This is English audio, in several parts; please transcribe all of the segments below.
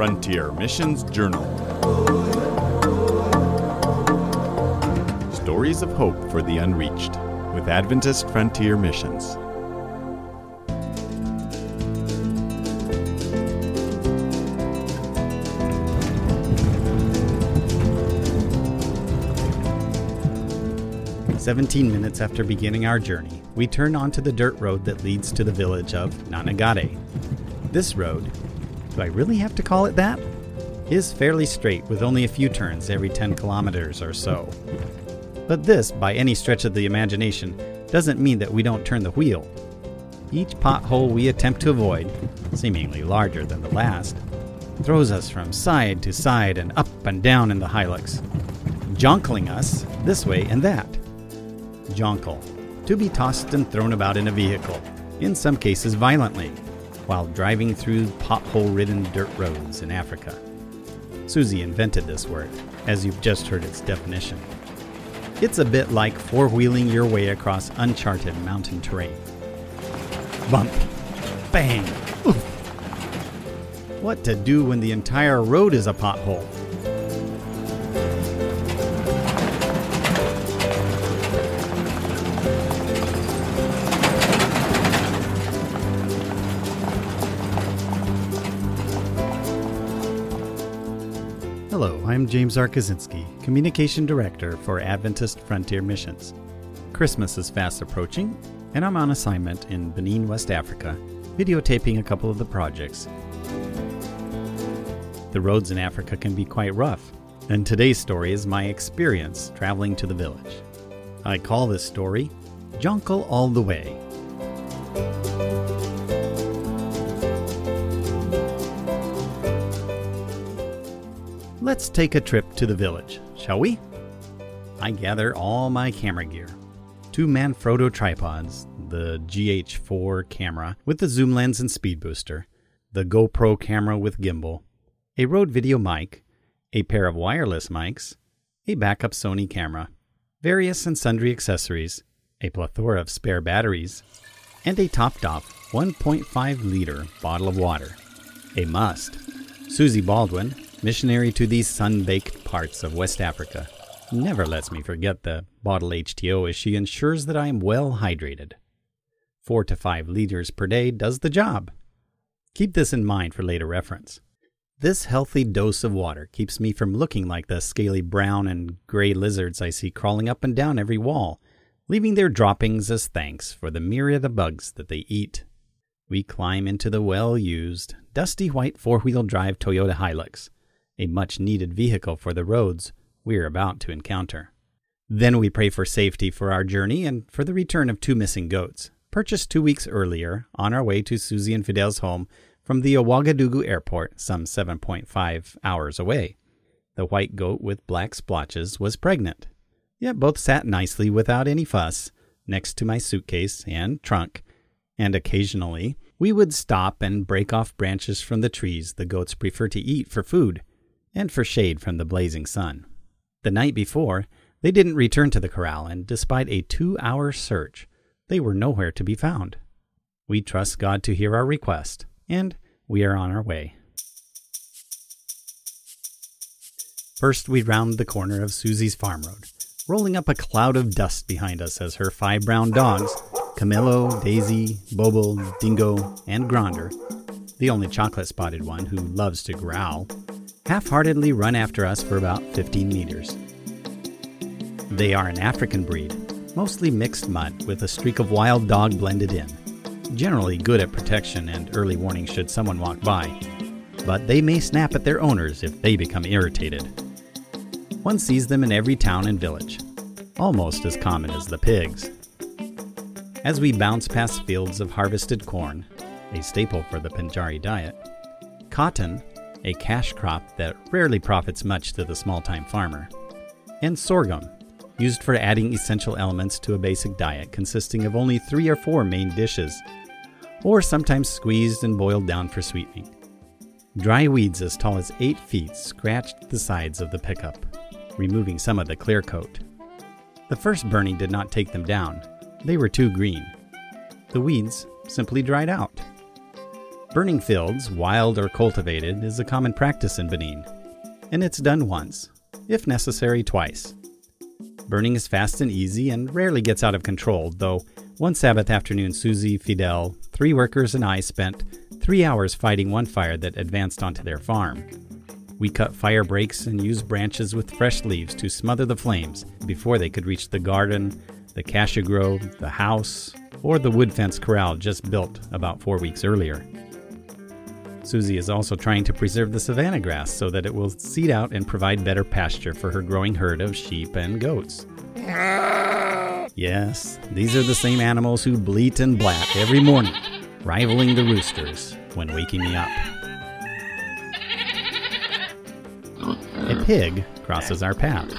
Frontier Missions Journal. Stories of Hope for the Unreached with Adventist Frontier Missions. Seventeen minutes after beginning our journey, we turn onto the dirt road that leads to the village of Nanagade. This road, do I really have to call it that? Is fairly straight with only a few turns every 10 kilometers or so. But this, by any stretch of the imagination, doesn't mean that we don't turn the wheel. Each pothole we attempt to avoid, seemingly larger than the last, throws us from side to side and up and down in the hilux, jonkling us this way and that. Jonkel, to be tossed and thrown about in a vehicle, in some cases violently, while driving through pothole ridden dirt roads in Africa. Susie invented this word, as you've just heard its definition. It's a bit like four wheeling your way across uncharted mountain terrain. Bump, bang, oof. What to do when the entire road is a pothole? I'm James R. Kaczynski, Communication Director for Adventist Frontier Missions. Christmas is fast approaching, and I'm on assignment in Benin, West Africa, videotaping a couple of the projects. The roads in Africa can be quite rough, and today's story is my experience traveling to the village. I call this story Jonkel All the Way. Let's take a trip to the village, shall we? I gather all my camera gear. Two Manfrotto tripods, the GH4 camera with the zoom lens and speed booster, the GoPro camera with gimbal, a Rode video mic, a pair of wireless mics, a backup Sony camera, various and sundry accessories, a plethora of spare batteries, and a topped off 1.5 liter bottle of water. A must. Susie Baldwin, missionary to these sun baked parts of West Africa, never lets me forget the bottle H2O as she ensures that I am well hydrated. Four to five liters per day does the job. Keep this in mind for later reference. This healthy dose of water keeps me from looking like the scaly brown and gray lizards I see crawling up and down every wall, leaving their droppings as thanks for the myriad of bugs that they eat. We climb into the well used, dusty white four wheel drive Toyota Hilux, a much needed vehicle for the roads we are about to encounter. Then we pray for safety for our journey and for the return of two missing goats, purchased two weeks earlier on our way to Susie and Fidel's home from the Ouagadougou airport, some 7.5 hours away. The white goat with black splotches was pregnant, yet both sat nicely without any fuss next to my suitcase and trunk, and occasionally we would stop and break off branches from the trees the goats prefer to eat for food and for shade from the blazing sun. The night before, they didn't return to the corral, and despite a two hour search, they were nowhere to be found. We trust God to hear our request, and we are on our way. First, we round the corner of Susie's farm road, rolling up a cloud of dust behind us as her five brown dogs Camillo, Daisy, Bobo, Dingo, and Gronder, the only chocolate spotted one who loves to growl, half heartedly run after us for about 15 meters. They are an African breed, mostly mixed mutt with a streak of wild dog blended in. Generally good at protection and early warning should someone walk by, but they may snap at their owners if they become irritated. One sees them in every town and village, almost as common as the pigs. As we bounce past fields of harvested corn, a staple for the Pinjari diet, cotton, a cash crop that rarely profits much to the small time farmer, and sorghum, used for adding essential elements to a basic diet consisting of only three or four main dishes, or sometimes squeezed and boiled down for sweetening. Dry weeds as tall as eight feet scratched the sides of the pickup, removing some of the clear coat. The first burning did not take them down, they were too green. The weeds simply dried out. Burning fields, wild or cultivated, is a common practice in Benin, and it's done once, if necessary, twice. Burning is fast and easy and rarely gets out of control, though one Sabbath afternoon, Susie, Fidel, three workers, and I spent three hours fighting one fire that advanced onto their farm. We cut fire breaks and used branches with fresh leaves to smother the flames before they could reach the garden, the cashew grove, the house, or the wood fence corral just built about four weeks earlier. Susie is also trying to preserve the savanna grass so that it will seed out and provide better pasture for her growing herd of sheep and goats. Yes, these are the same animals who bleat and blat every morning, rivaling the roosters when waking me up. A pig crosses our path.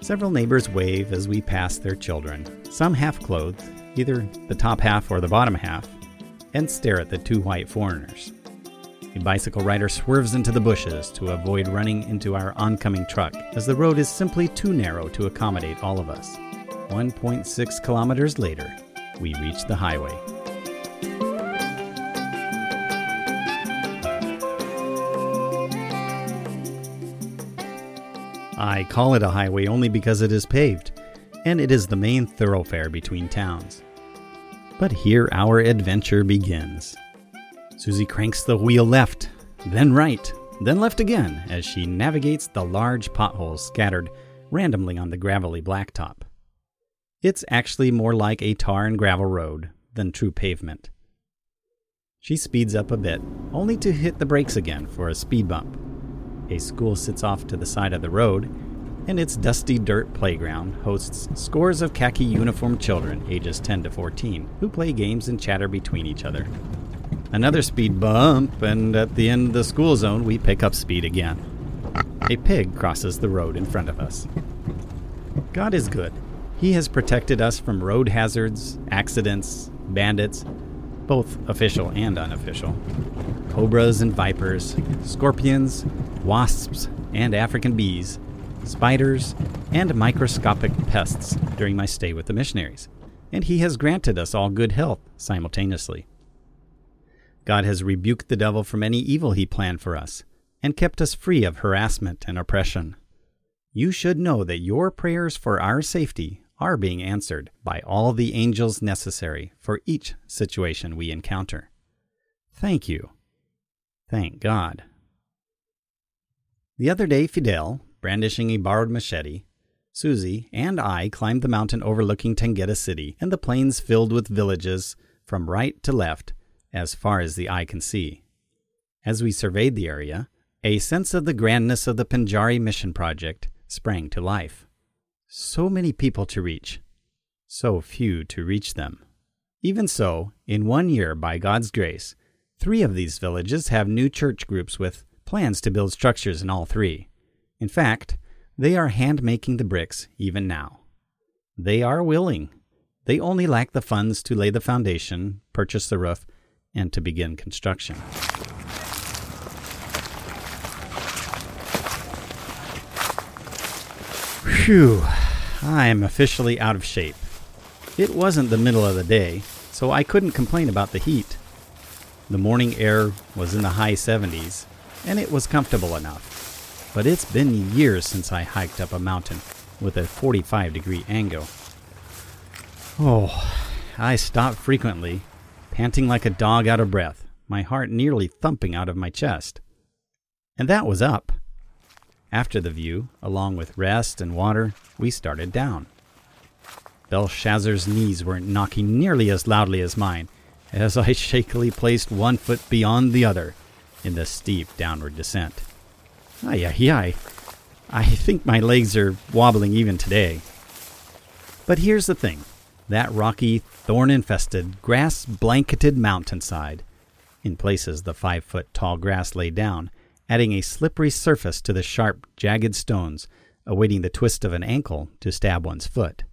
Several neighbors wave as we pass their children, some half clothed, either the top half or the bottom half, and stare at the two white foreigners. A bicycle rider swerves into the bushes to avoid running into our oncoming truck, as the road is simply too narrow to accommodate all of us. 1.6 kilometers later, we reach the highway. I call it a highway only because it is paved, and it is the main thoroughfare between towns. But here our adventure begins. Susie cranks the wheel left, then right, then left again as she navigates the large potholes scattered randomly on the gravelly blacktop. It's actually more like a tar and gravel road than true pavement. She speeds up a bit, only to hit the brakes again for a speed bump. A school sits off to the side of the road, and its dusty dirt playground hosts scores of khaki uniformed children ages 10 to 14 who play games and chatter between each other. Another speed bump, and at the end of the school zone, we pick up speed again. A pig crosses the road in front of us. God is good. He has protected us from road hazards, accidents, bandits, both official and unofficial, cobras and vipers, scorpions, wasps and African bees, spiders, and microscopic pests during my stay with the missionaries. And He has granted us all good health simultaneously. God has rebuked the devil from any evil he planned for us and kept us free of harassment and oppression. You should know that your prayers for our safety are being answered by all the angels necessary for each situation we encounter. Thank you. Thank God. The other day, Fidel, brandishing a borrowed machete, Susie, and I climbed the mountain overlooking Tanguiéta City and the plains filled with villages from right to left as far as the eye can see. As we surveyed the area, a sense of the grandness of the Pinjari mission project sprang to life. So many people to reach, so few to reach them. Even so, in one year, by God's grace, three of these villages have new church groups with plans to build structures in all three. In fact, they are hand making the bricks even now. They are willing. They only lack the funds to lay the foundation, purchase the roof, and to begin construction. Phew, I am officially out of shape. It wasn't the middle of the day, so I couldn't complain about the heat. The morning air was in the high 70s, and it was comfortable enough. But it's been years since I hiked up a mountain with a 45 degree angle. Oh, I stop frequently panting like a dog out of breath, my heart nearly thumping out of my chest. And that was up. After the view, along with rest and water, we started down. Belshazzar's knees weren't knocking nearly as loudly as mine as I shakily placed one foot beyond the other in the steep downward descent. Ay, ay, ay. I think my legs are wobbling even today. But here's the thing that rocky, thorn infested, grass blanketed mountainside. In places, the five foot tall grass lay down, adding a slippery surface to the sharp, jagged stones, awaiting the twist of an ankle to stab one's foot.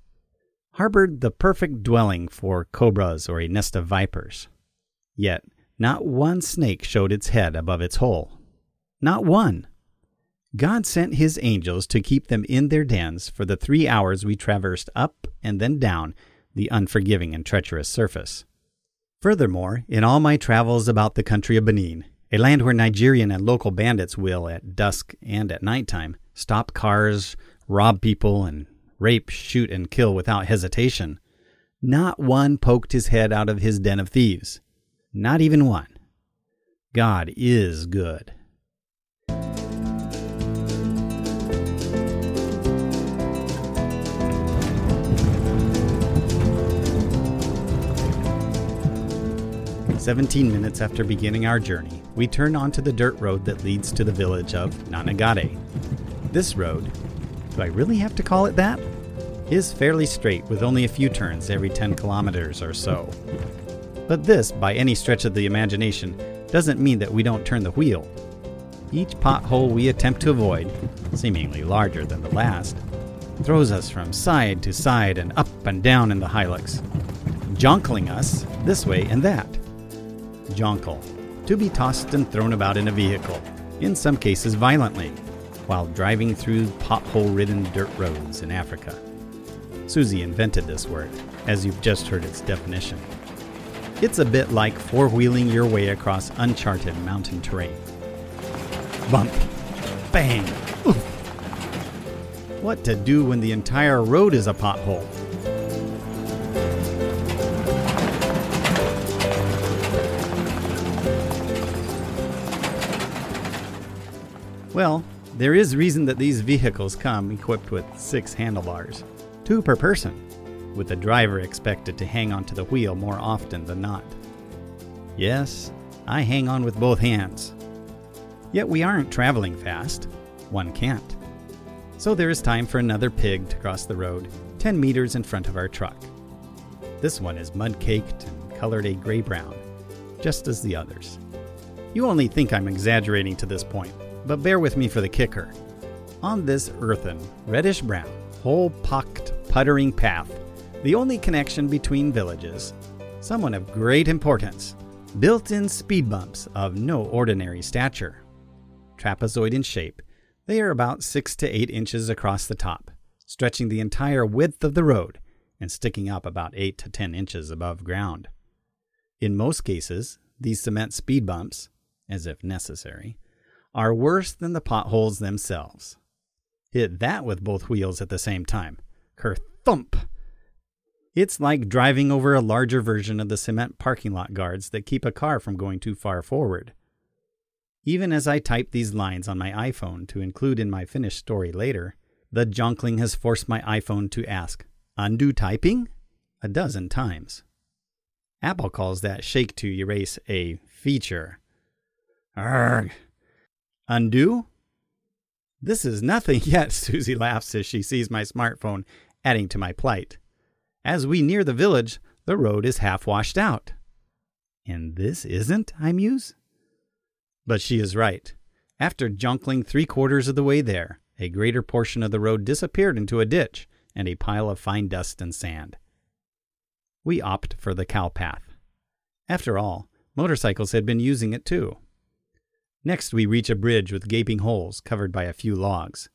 Harbored the perfect dwelling for cobras or a nest of vipers. Yet, not one snake showed its head above its hole. Not one. God sent his angels to keep them in their dens for the three hours we traversed up and then down the unforgiving and treacherous surface. Furthermore, in all my travels about the country of Benin, a land where Nigerian and local bandits will, at dusk and at night time, stop cars, rob people, and rape, shoot, and kill without hesitation, not one poked his head out of his den of thieves. Not even one. God is good. Seventeen minutes after beginning our journey, we turn onto the dirt road that leads to the village of Nanagade. This road, do I really have to call it that? Is fairly straight with only a few turns every 10 kilometers or so. But this, by any stretch of the imagination, doesn't mean that we don't turn the wheel. Each pothole we attempt to avoid, seemingly larger than the last, throws us from side to side and up and down in the hilux, jonkling us this way and that. Jonkel, to be tossed and thrown about in a vehicle, in some cases violently, while driving through pothole ridden dirt roads in Africa. Susie invented this word, as you've just heard its definition. It's a bit like four wheeling your way across uncharted mountain terrain. Bump, bang, oof. What to do when the entire road is a pothole? Well, there is reason that these vehicles come equipped with six handlebars, two per person, with the driver expected to hang onto the wheel more often than not. Yes, I hang on with both hands. Yet we aren't traveling fast. One can't. So there is time for another pig to cross the road, 10 meters in front of our truck. This one is mud caked and colored a gray brown, just as the others. You only think I'm exaggerating to this point, but bear with me for the kicker. On this earthen, reddish brown, hole pocked, puttering path, the only connection between villages, someone of great importance, built in speed bumps of no ordinary stature. Trapezoid in shape, they are about 6 to 8 inches across the top, stretching the entire width of the road and sticking up about 8 to 10 inches above ground. In most cases, these cement speed bumps, as if necessary, are worse than the potholes themselves. Hit that with both wheels at the same time. Ker thump! It's like driving over a larger version of the cement parking lot guards that keep a car from going too far forward. Even as I type these lines on my iPhone to include in my finished story later, the jonkling has forced my iPhone to ask, Undo typing? a dozen times. Apple calls that shake to erase a feature. Arrgh. Undo? This is nothing yet, Susie laughs as she sees my smartphone, adding to my plight. As we near the village, the road is half washed out. And this isn't, I muse. But she is right. After jonkling three quarters of the way there, a greater portion of the road disappeared into a ditch and a pile of fine dust and sand. We opt for the cow path. After all, motorcycles had been using it too. Next, we reach a bridge with gaping holes covered by a few logs.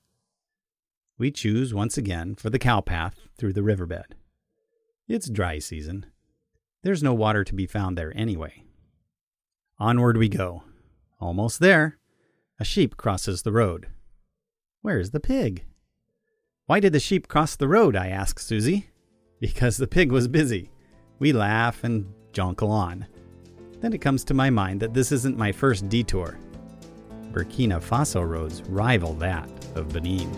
We choose once again for the cow path through the riverbed. It's dry season. There's no water to be found there anyway. Onward we go. Almost there. A sheep crosses the road. Where's the pig? Why did the sheep cross the road? I ask Susie. Because the pig was busy. We laugh and jonkle on. Then it comes to my mind that this isn't my first detour. Burkina Faso roads rival that of Benin.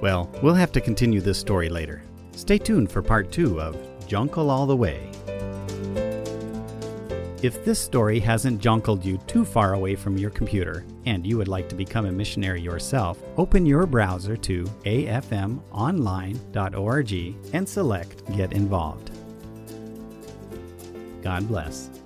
Well, we'll have to continue this story later. Stay tuned for part two of Jonkel All the Way. If this story hasn't jonkled you too far away from your computer and you would like to become a missionary yourself, open your browser to afmonline.org and select Get Involved. God bless.